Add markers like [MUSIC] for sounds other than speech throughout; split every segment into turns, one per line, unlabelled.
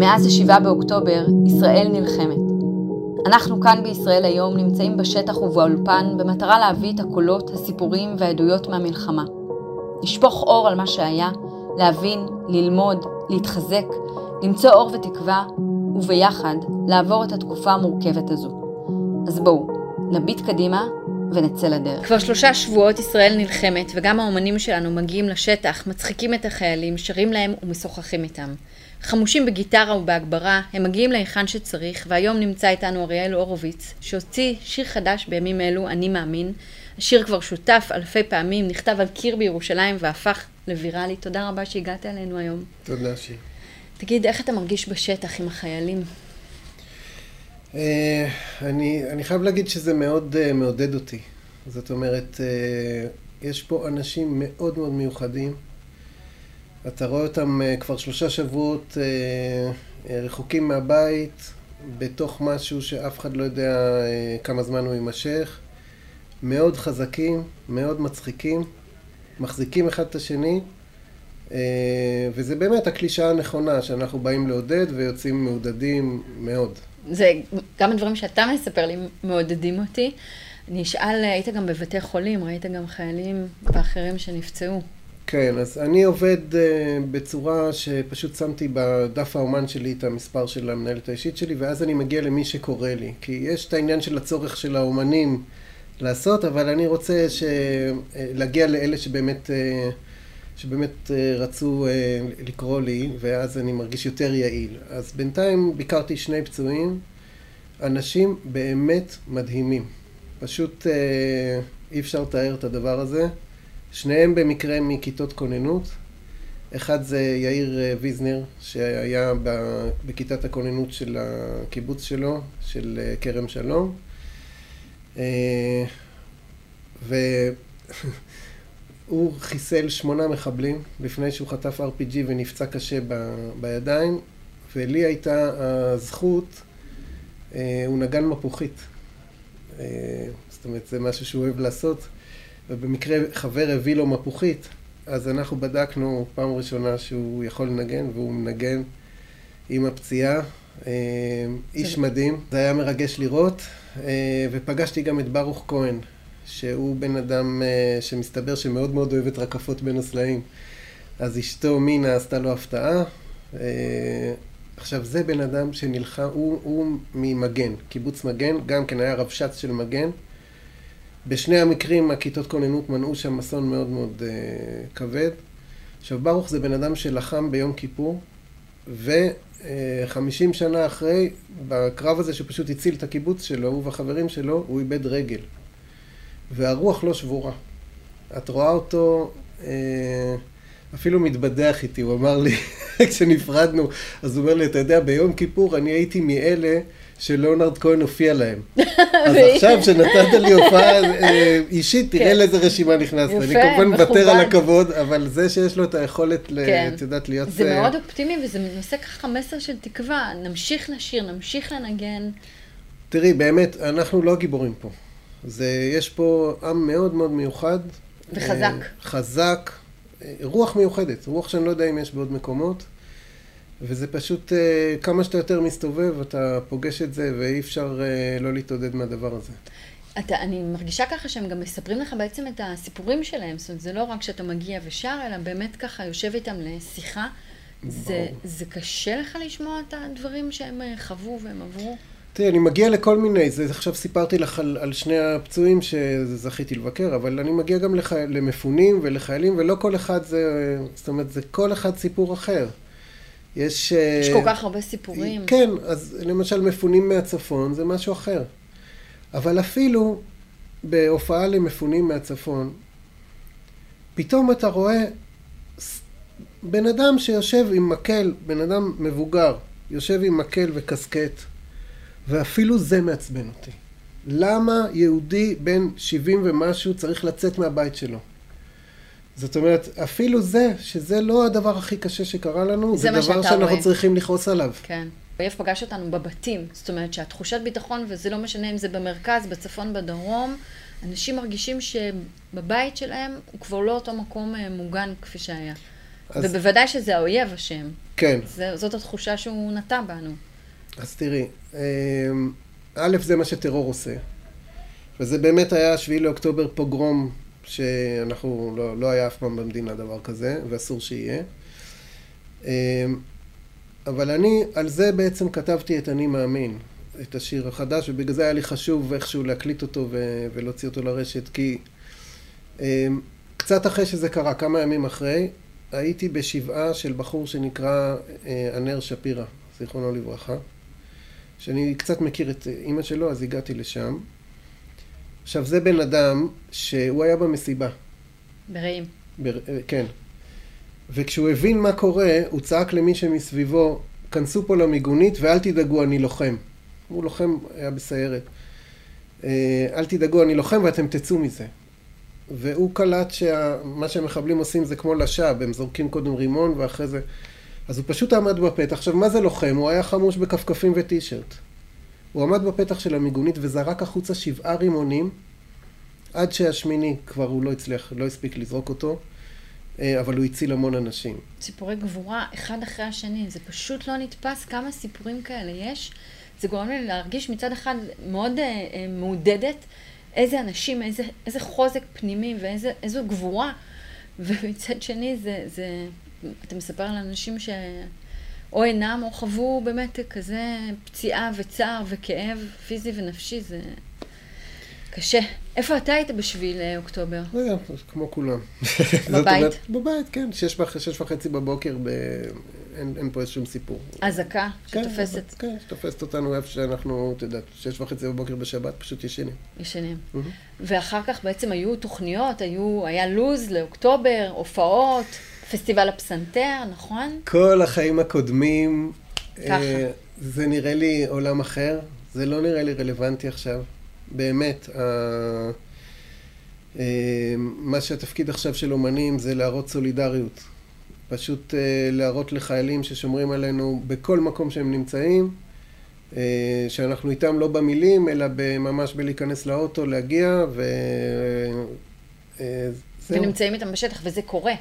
מאז ה-7 באוקטובר, ישראל נלחמת. אנחנו כאן בישראל היום נמצאים בשטח ובאולפן במטרה להביא את הקולות, הסיפורים והעדויות מהמלחמה. לשפוך אור על מה שהיה, להבין, ללמוד, להתחזק, למצוא אור ותקווה, וביחד לעבור את התקופה המורכבת הזו. אז בואו, נביט קדימה ונצא לדרך. כבר שלושה שבועות ישראל נלחמת, וגם האומנים שלנו מגיעים לשטח, מצחיקים את החיילים, שרים להם ומשוחחים איתם. חמושים בגיטרה ובהגברה, הם מגיעים להיכן שצריך, והיום נמצא איתנו אריאל הורוביץ, שהוציא שיר חדש בימים אלו, אני מאמין. השיר כבר שותף אלפי פעמים, נכתב על קיר בירושלים והפך לוויראלי. תודה רבה שהגעת אלינו היום.
תודה, שיר.
תגיד, איך אתה מרגיש בשטח עם החיילים?
אה, אני, אני חייב להגיד שזה מאוד uh, מעודד אותי. זאת אומרת, uh, יש פה אנשים מאוד מאוד מיוחדים. אתה רואה אותם uh, כבר שלושה שבועות uh, uh, רחוקים מהבית, בתוך משהו שאף אחד לא יודע כמה זמן הוא יימשך. מאוד חזקים, מאוד מצחיקים, מחזיקים אחד את השני, וזה באמת הקלישאה הנכונה, שאנחנו באים לעודד ויוצאים מעודדים מאוד.
זה גם הדברים שאתה מספר לי מעודדים אותי. אני אשאל, היית גם בבתי חולים, ראית גם חיילים ואחרים שנפצעו.
כן, אז אני עובד uh, בצורה שפשוט שמתי בדף האומן שלי את המספר של המנהלת האישית שלי, ואז אני מגיע למי שקורא לי. כי יש את העניין של הצורך של האומנים לעשות, אבל אני רוצה ש... להגיע לאלה שבאמת, uh, שבאמת רצו לקרוא לי, ואז אני מרגיש יותר יעיל. אז בינתיים ביקרתי שני פצועים, אנשים באמת מדהימים. פשוט אי אפשר לתאר את הדבר הזה. שניהם במקרה מכיתות כוננות. אחד זה יאיר ויזנר, שהיה בכיתת הכוננות של הקיבוץ שלו, של כרם שלום. והוא [LAUGHS] חיסל שמונה מחבלים לפני שהוא חטף RPG ונפצע קשה ב... בידיים, ולי הייתה הזכות, הוא נגן מפוחית. זאת אומרת, זה משהו שהוא אוהב לעשות. ובמקרה חבר הביא לו מפוחית, אז אנחנו בדקנו פעם ראשונה שהוא יכול לנגן, והוא מנגן עם הפציעה. איש מדהים, זה היה מרגש לראות, ופגשתי גם את ברוך כהן, שהוא בן אדם שמסתבר שמאוד מאוד אוהב את רקפות בין הסלעים. אז אשתו מינה עשתה לו הפתעה. עכשיו, זה בן אדם שנלחם, הוא, הוא ממגן, קיבוץ מגן, גם כן היה רבש"ץ של מגן. בשני המקרים הכיתות כוננות מנעו שם אסון מאוד מאוד uh, כבד. עכשיו ברוך זה בן אדם שלחם ביום כיפור וחמישים uh, שנה אחרי, בקרב הזה שפשוט הציל את הקיבוץ שלו, הוא והחברים שלו, הוא איבד רגל. והרוח לא שבורה. את רואה אותו uh, אפילו מתבדח איתי, הוא אמר לי, [LAUGHS] כשנפרדנו, אז הוא אומר לי, אתה יודע, ביום כיפור אני הייתי מאלה שלאונרד כהן הופיע להם. [LAUGHS] אז עכשיו שנתת לי הופעה אישית, תראה לאיזה רשימה נכנסת. אני כמובן מוותר על הכבוד, אבל זה שיש לו את היכולת, את יודעת, להיות...
זה מאוד אופטימי וזה נושא ככה מסר של תקווה. נמשיך לשיר, נמשיך לנגן.
תראי, באמת, אנחנו לא גיבורים פה. יש פה עם מאוד מאוד מיוחד.
וחזק.
חזק. רוח מיוחדת, רוח שאני לא יודע אם יש בעוד מקומות. וזה פשוט, כמה שאתה יותר מסתובב, אתה פוגש את זה, ואי אפשר לא להתעודד מהדבר הזה.
אתה, אני מרגישה ככה שהם גם מספרים לך בעצם את הסיפורים שלהם. זאת אומרת, זה לא רק שאתה מגיע ושר, אלא באמת ככה יושב איתם לשיחה. זה, זה קשה לך לשמוע את הדברים שהם חוו והם עברו?
תראי, אני מגיע לכל מיני, זה עכשיו סיפרתי לך על, על שני הפצועים שזכיתי לבקר, אבל אני מגיע גם לח, למפונים ולחיילים, ולא כל אחד זה, זאת אומרת, זה כל אחד סיפור אחר.
יש... יש כל כך הרבה סיפורים.
כן, אז למשל מפונים מהצפון זה משהו אחר. אבל אפילו בהופעה למפונים מהצפון, פתאום אתה רואה בן אדם שיושב עם מקל, בן אדם מבוגר, יושב עם מקל וקסקט, ואפילו זה מעצבן אותי. למה יהודי בן 70 ומשהו צריך לצאת מהבית שלו? זאת אומרת, אפילו זה, שזה לא הדבר הכי קשה שקרה לנו, זה, זה דבר שאנחנו רואה. צריכים לכעוס עליו.
כן. אויב פגש אותנו בבתים, זאת אומרת שהתחושת ביטחון, וזה לא משנה אם זה במרכז, בצפון, בדרום, אנשים מרגישים שבבית שלהם הוא כבר לא אותו מקום מוגן כפי שהיה.
אז-
ובוודאי שזה האויב אשם.
כן,
זה- זאת התחושה שהוא נטע בנו.
אז תראי, אמ, א', זה מה שטרור עושה. וזה באמת היה 7 לאוקטובר פוגרום, שאנחנו, לא, לא היה אף פעם במדינה דבר כזה, ואסור שיהיה. אמ, אבל אני, על זה בעצם כתבתי את אני מאמין, את השיר החדש, ובגלל זה היה לי חשוב איכשהו להקליט אותו ו- ולהוציא אותו לרשת, כי אמ, קצת אחרי שזה קרה, כמה ימים אחרי, הייתי בשבעה של בחור שנקרא אה, ענר שפירא, זיכרונו לברכה, שאני קצת מכיר את אימא שלו, אז הגעתי לשם. עכשיו, זה בן אדם שהוא היה במסיבה,
ברעים.
בר... אה, כן. וכשהוא הבין מה קורה, הוא צעק למי שמסביבו, כנסו פה למיגונית ואל תדאגו, אני לוחם. הוא לוחם, היה בסיירת. אה, אל תדאגו, אני לוחם ואתם תצאו מזה. והוא קלט שמה שהמחבלים עושים זה כמו לשווא, הם זורקים קודם רימון ואחרי זה... אז הוא פשוט עמד בפתח. עכשיו, מה זה לוחם? הוא היה חמוש בכפכפים וטישרט. הוא עמד בפתח של המיגונית וזרק החוצה שבעה רימונים, עד שהשמיני כבר הוא לא הצליח, לא הספיק לזרוק אותו, אה, אבל הוא הציל המון אנשים.
סיפורי גבורה, אחד אחרי השני. זה פשוט לא נתפס כמה סיפורים כאלה יש. זה גורם לי להרגיש מצד אחד מאוד אה, אה, מעודדת איזה אנשים, איזה, איזה חוזק פנימי ואיזו גבורה. [LAUGHS] ומצד שני, זה, זה, אתה מספר על אנשים שאו אינם או חוו באמת כזה פציעה וצער וכאב פיזי ונפשי, זה קשה. איפה אתה היית בשביל אה, אוקטובר?
לא יודע, כמו כולם. [LAUGHS]
בבית?
אומרת, בבית, כן. שש, וח, שש וחצי בבוקר, ב... אין, אין פה שום סיפור.
אזעקה
כן,
שתופסת
כן, שתופסת אותנו איפה שאנחנו, את יודעת, שש וחצי בבוקר בשבת, פשוט ישנים.
ישנים.
מהמם.
ואחר כך בעצם היו תוכניות, היו, היה לו"ז לאוקטובר, הופעות, פסטיבל הפסנתר, נכון?
כל החיים הקודמים,
ככה.
אה, זה נראה לי עולם אחר, זה לא נראה לי רלוונטי עכשיו. באמת, ה- אה, מה שהתפקיד עכשיו של אומנים זה להראות סולידריות. פשוט אה, להראות לחיילים ששומרים עלינו בכל מקום שהם נמצאים, אה, שאנחנו איתם לא במילים, אלא ממש בלהיכנס לאוטו, להגיע, ו... אה, זהו.
ונמצאים איתם בשטח, וזה קורה.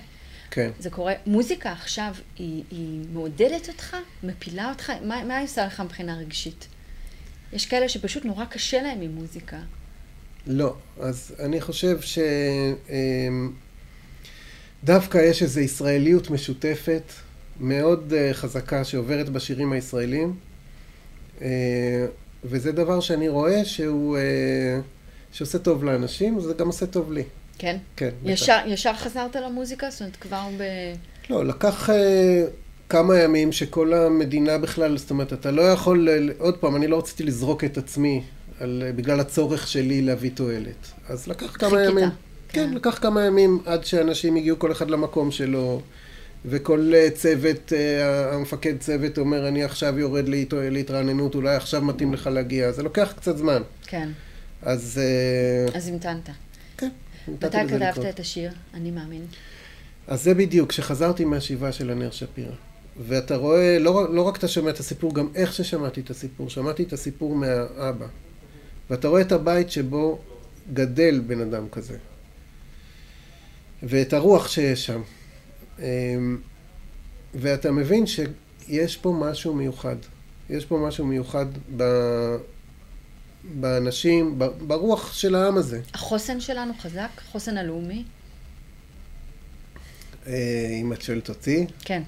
כן.
זה קורה. מוזיקה עכשיו, היא, היא מעודדת אותך? מפילה אותך? מה, מה היא עושה לך מבחינה רגשית? יש כאלה שפשוט נורא קשה להם עם מוזיקה.
לא, אז אני חושב ש... אמ, דווקא יש איזו ישראליות משותפת מאוד אה, חזקה שעוברת בשירים הישראלים, אה, וזה דבר שאני רואה שהוא... אה, שעושה טוב לאנשים, וזה גם עושה טוב לי.
כן?
כן, בטח.
ישר, ישר חזרת למוזיקה? זאת אומרת, כבר ב...
לא, לקח אה, כמה ימים שכל המדינה בכלל, זאת אומרת, אתה לא יכול, אה, עוד פעם, אני לא רציתי לזרוק את עצמי על, אה, בגלל הצורך שלי להביא תועלת. אז לקח כמה
חיכית,
ימים.
כן.
כן, לקח כמה ימים עד שאנשים הגיעו כל אחד למקום שלו, וכל צוות, המפקד צוות אומר, אני עכשיו יורד להת- להתרעננות, אולי עכשיו מתאים לך להגיע. זה לוקח קצת זמן.
כן.
אז...
אז המתנת.
כן.
מתי כתבת. את השיר? אני מאמין.
אז זה בדיוק, כשחזרתי מהשבעה של הנר שפירא. ואתה רואה, לא, לא רק אתה שומע את הסיפור, גם איך ששמעתי את הסיפור. שמעתי את הסיפור מהאבא. ואתה רואה את הבית שבו גדל בן אדם כזה. ואת הרוח שיש שם. אמ, ואתה מבין שיש פה משהו מיוחד. יש פה משהו מיוחד ב... באנשים, ברוח של העם הזה.
החוסן שלנו חזק? החוסן הלאומי?
אה, אם את שואלת אותי,
כן.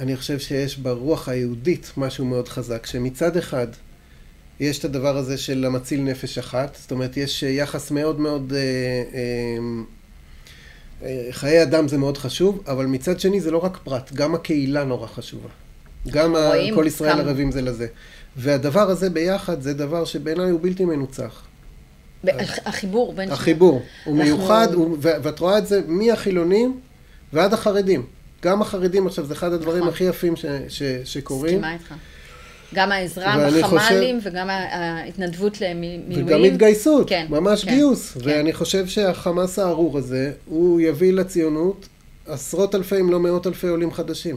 אני חושב שיש ברוח היהודית משהו מאוד חזק, שמצד אחד יש את הדבר הזה של המציל נפש אחת, זאת אומרת יש יחס מאוד מאוד, אה, אה, אה, חיי אדם זה מאוד חשוב, אבל מצד שני זה לא רק פרט, גם הקהילה נורא חשובה. גם ה- כל ישראל. ערבים זה לזה. והדבר הזה ביחד זה דבר שבעיניי הוא בלתי מנוצח.
החיבור בין...
החיבור הוא מיוחד, ואת רואה את זה מהחילונים ועד החרדים. גם החרדים עכשיו זה אחד הדברים
נכון.
הכי יפים שקורים.
מסכימה איתך. גם העזרה בחמ"לים וגם ה- ההתנדבות למילואים.
וגם התגייסות,
כן,
ממש
כן,
גיוס.
כן.
ואני חושב שהחמאס הארור הזה, הוא יביא לציונות עשרות אלפי, אם לא מאות אלפי עולים חדשים.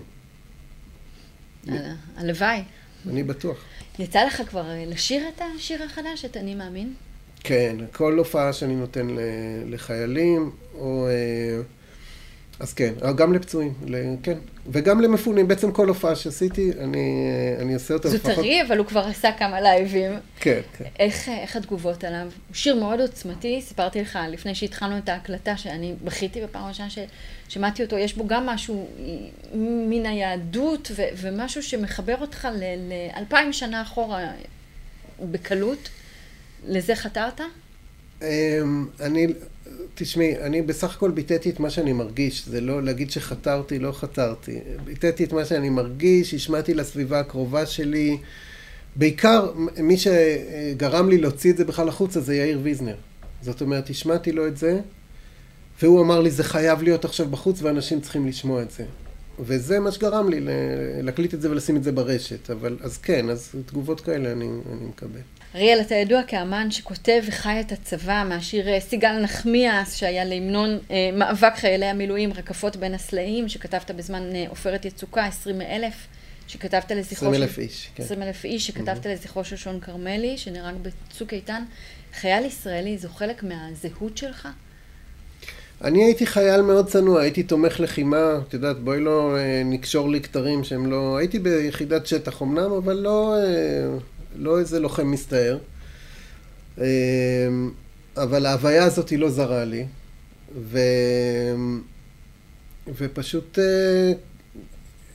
ה- הלוואי.
אני בטוח.
יצא לך כבר אה, לשיר את השיר החדש, את אני מאמין?
כן, כל הופעה שאני נותן לחיילים, או, אה, אז כן, גם לפצועים, כן. וגם למפונים, בעצם כל הופעה שעשיתי, אני, אני עושה אותה
לפחות. זה טרי, אבל הוא כבר עשה כמה לייבים.
כן, כן.
איך, איך התגובות עליו? הוא שיר מאוד עוצמתי, סיפרתי לך לפני שהתחלנו את ההקלטה, שאני בכיתי בפעם הראשונה ששמעתי אותו, יש בו גם משהו מן היהדות, ו, ומשהו שמחבר אותך לאלפיים שנה אחורה בקלות. לזה חתרת?
אמ, אני, תשמעי, אני בסך הכל ביטאתי את מה שאני מרגיש, זה לא להגיד שחתרתי, לא חתרתי. ביטאתי את מה שאני מרגיש, השמעתי לסביבה הקרובה שלי. בעיקר, מי שגרם לי להוציא את זה בכלל החוצה זה יאיר ויזנר. זאת אומרת, השמעתי לו את זה, והוא אמר לי, זה חייב להיות עכשיו בחוץ ואנשים צריכים לשמוע את זה. וזה מה שגרם לי להקליט את זה ולשים את זה ברשת. אבל, אז כן, אז תגובות כאלה אני, אני מקבל.
אריאל, אתה ידוע כאמן שכותב וחי את הצבא, מהשיר אה, סיגל נחמיאס, שהיה להמנון אה, מאבק חיילי המילואים, רקפות בין הסלעים, שכתבת בזמן אה, עופרת יצוקה, עשרים אלף, שכתבת לזכרו...
עשרים אלף איש,
כן. עשרים אלף איש, שכתבת mm-hmm. לזכרו של שון כרמלי, שנהרג בצוק איתן. חייל ישראלי, זו חלק מהזהות שלך?
אני הייתי חייל מאוד צנוע, הייתי תומך לחימה, את יודעת, בואי לא נקשור לי כתרים שהם לא... הייתי ביחידת שטח אמנם, אבל לא... לא איזה לוחם מסתער. אמ, אבל ההוויה הזאת היא לא זרה לי, ו... ופשוט אה,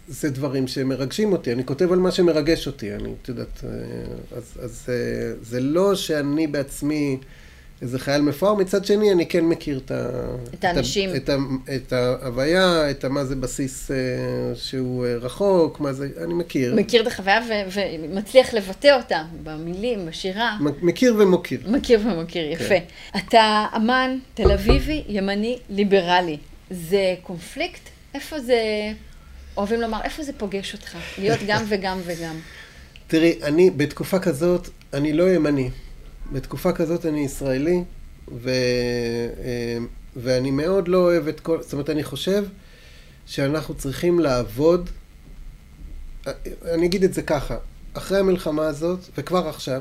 זה דברים שמרגשים אותי. אני כותב על מה שמרגש אותי, אני, את יודעת, אה, אז, אז אה, זה לא שאני בעצמי... איזה חייל מפואר, מצד שני אני כן מכיר את, ה,
את האנשים,
את, ה, את ההוויה, את מה זה בסיס אה, שהוא אה, רחוק, מה זה, אני מכיר.
מכיר את החוויה ו, ומצליח לבטא אותה במילים, בשירה.
מכיר ומוקיר.
מכיר ומוקיר, יפה. כן. אתה אמן תל אביבי, ימני, ליברלי. זה קונפליקט? איפה זה, אוהבים לומר, איפה זה פוגש אותך? להיות גם וגם וגם. [LAUGHS]
תראי, אני בתקופה כזאת, אני לא ימני. בתקופה כזאת אני ישראלי, ו, אה, ואני מאוד לא אוהב את כל... זאת אומרת, אני חושב שאנחנו צריכים לעבוד... אני אגיד את זה ככה, אחרי המלחמה הזאת, וכבר עכשיו,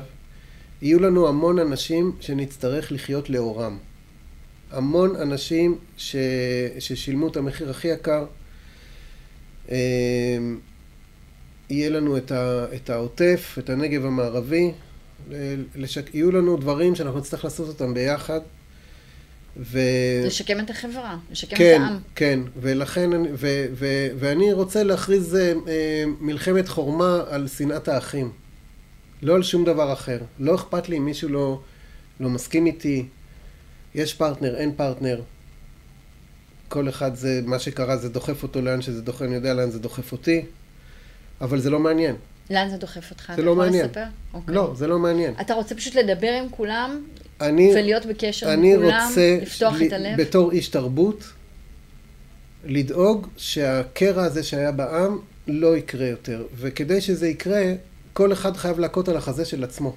יהיו לנו המון אנשים שנצטרך לחיות לאורם. המון אנשים ש... ששילמו את המחיר הכי יקר. אה, יהיה לנו את, העוטף, את הנגב המערבי, לשק... יהיו לנו דברים שאנחנו נצטרך לעשות אותם ביחד.
ו... לשקם את החברה, לשקם
כן,
את העם.
כן, ולכן, ו, ו, ואני רוצה להכריז אה, אה, מלחמת חורמה על שנאת האחים. לא על שום דבר אחר. לא אכפת לי אם מישהו לא, לא מסכים איתי. יש פרטנר, אין פרטנר. כל אחד זה, מה שקרה זה דוחף אותו לאן שזה דוחף, אני יודע לאן זה דוחף אותי, אבל זה לא מעניין.
לאן זה דוחף אותך?
זה לא מעניין. אוקיי. לא, זה לא מעניין.
אתה רוצה פשוט לדבר עם כולם, אני, ולהיות בקשר עם כולם, לפתוח ל... את הלב?
בתור איש תרבות, לדאוג שהקרע הזה שהיה בעם לא יקרה יותר. וכדי שזה יקרה, כל אחד חייב להכות על החזה של עצמו.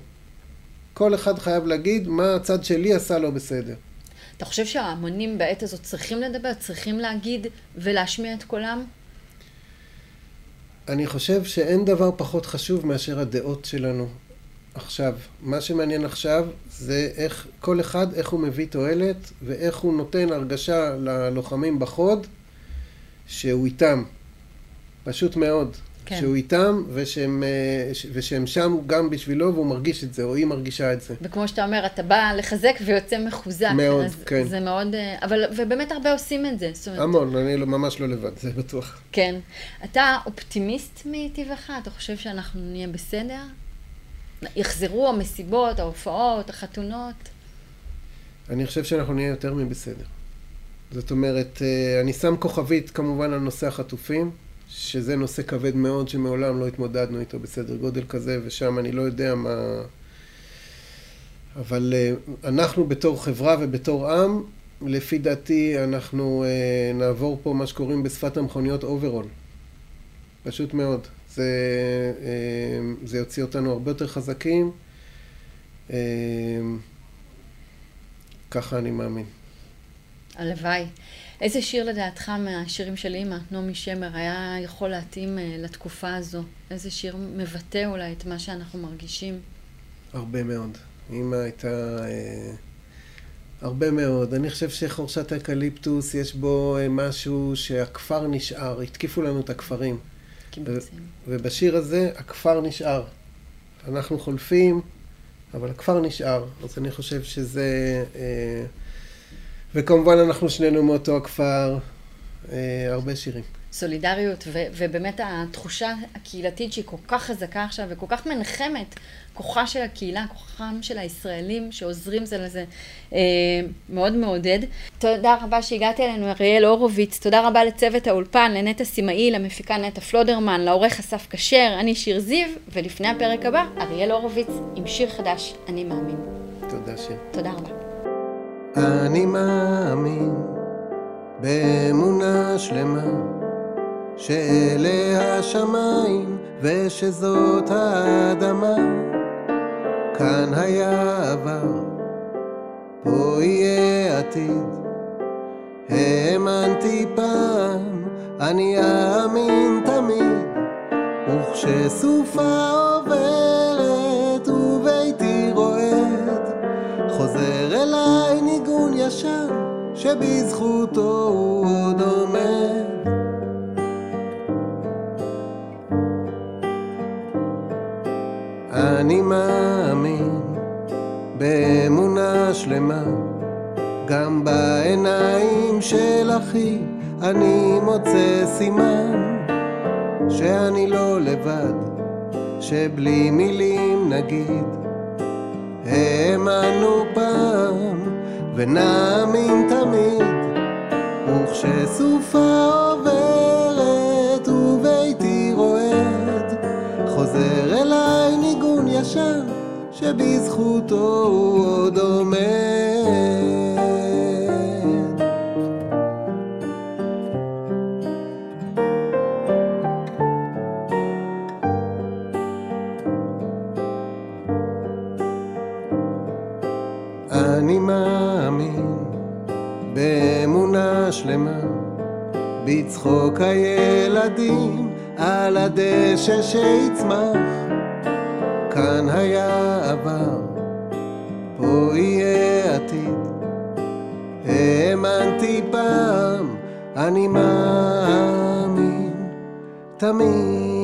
כל אחד חייב להגיד מה הצד שלי עשה לא בסדר.
אתה חושב שההמונים בעת הזאת צריכים לדבר, צריכים להגיד ולהשמיע את קולם?
אני חושב שאין דבר פחות חשוב מאשר הדעות שלנו עכשיו. מה שמעניין עכשיו זה איך כל אחד, איך הוא מביא תועלת ואיך הוא נותן הרגשה ללוחמים בחוד שהוא איתם. פשוט מאוד. כן. שהוא איתם, ושהם, אה, ושהם שם גם בשבילו, והוא מרגיש את זה, או היא מרגישה את זה.
וכמו שאתה אומר, אתה בא לחזק ויוצא מחוזק.
מאוד, אז כן.
זה מאוד, אה, אבל, ובאמת הרבה עושים את זה.
אומרת, המון, אני לא, ממש לא לבד, זה בטוח.
כן. אתה אופטימיסט מטבעך? אתה חושב שאנחנו נהיה בסדר? יחזרו המסיבות, ההופעות, החתונות?
אני חושב שאנחנו נהיה יותר מבסדר. זאת אומרת, אה, אני שם כוכבית כמובן על נושא החטופים. שזה נושא כבד מאוד שמעולם לא התמודדנו איתו בסדר גודל כזה, ושם אני לא יודע מה... אבל אה, אנחנו בתור חברה ובתור עם, לפי דעתי אנחנו אה, נעבור פה מה שקוראים בשפת המכוניות אוברול. פשוט מאוד. זה, אה, זה יוציא אותנו הרבה יותר חזקים. ככה אני מאמין.
הלוואי. איזה שיר לדעתך מהשירים של אימא, נעמי שמר, היה יכול להתאים אה, לתקופה הזו? איזה שיר מבטא אולי את מה שאנחנו מרגישים?
הרבה מאוד. אימא הייתה... אה, הרבה מאוד. אני חושב שחורשת האקליפטוס, יש בו אה, משהו שהכפר נשאר. התקיפו לנו את הכפרים.
קיבוצים.
ובשיר הזה, הכפר נשאר. אנחנו חולפים, אבל הכפר נשאר. אז אני חושב שזה... אה, וכמובן, אנחנו שנינו מאותו הכפר, אה, הרבה שירים.
סולידריות, ו- ובאמת התחושה הקהילתית שהיא כל כך חזקה עכשיו וכל כך מנחמת, כוחה של הקהילה, כוחם של הישראלים שעוזרים זה לזה, אה, מאוד מעודד. תודה רבה שהגעתי אלינו, אריאל הורוביץ, תודה רבה לצוות האולפן, לנטע סימאי, למפיקה נטע פלודרמן, לעורך אסף כשר, אני שיר זיו, ולפני הפרק הבא, אריאל הורוביץ עם שיר חדש, אני מאמין.
תודה, שיר.
תודה רבה.
אני מאמין באמונה שלמה שאלה השמיים ושזאת האדמה. כאן היה עבר, פה יהיה עתיד. האמנתי פעם, אני אאמין תמיד וכשסופה עוברת ישן שבזכותו הוא עוד עומד. אני מאמין באמונה שלמה גם בעיניים של אחי אני מוצא סימן שאני לא לבד שבלי מילים נגיד האמנו פעם ונאמין תמיד וכשסופה עוברת וביתי רועד חוזר אליי ניגון ישן שבזכותו הוא עוד עומד בצחוק הילדים על הדשא שיצמח. כאן היה עבר, פה יהיה עתיד. האמנתי פעם, אני מאמין תמיד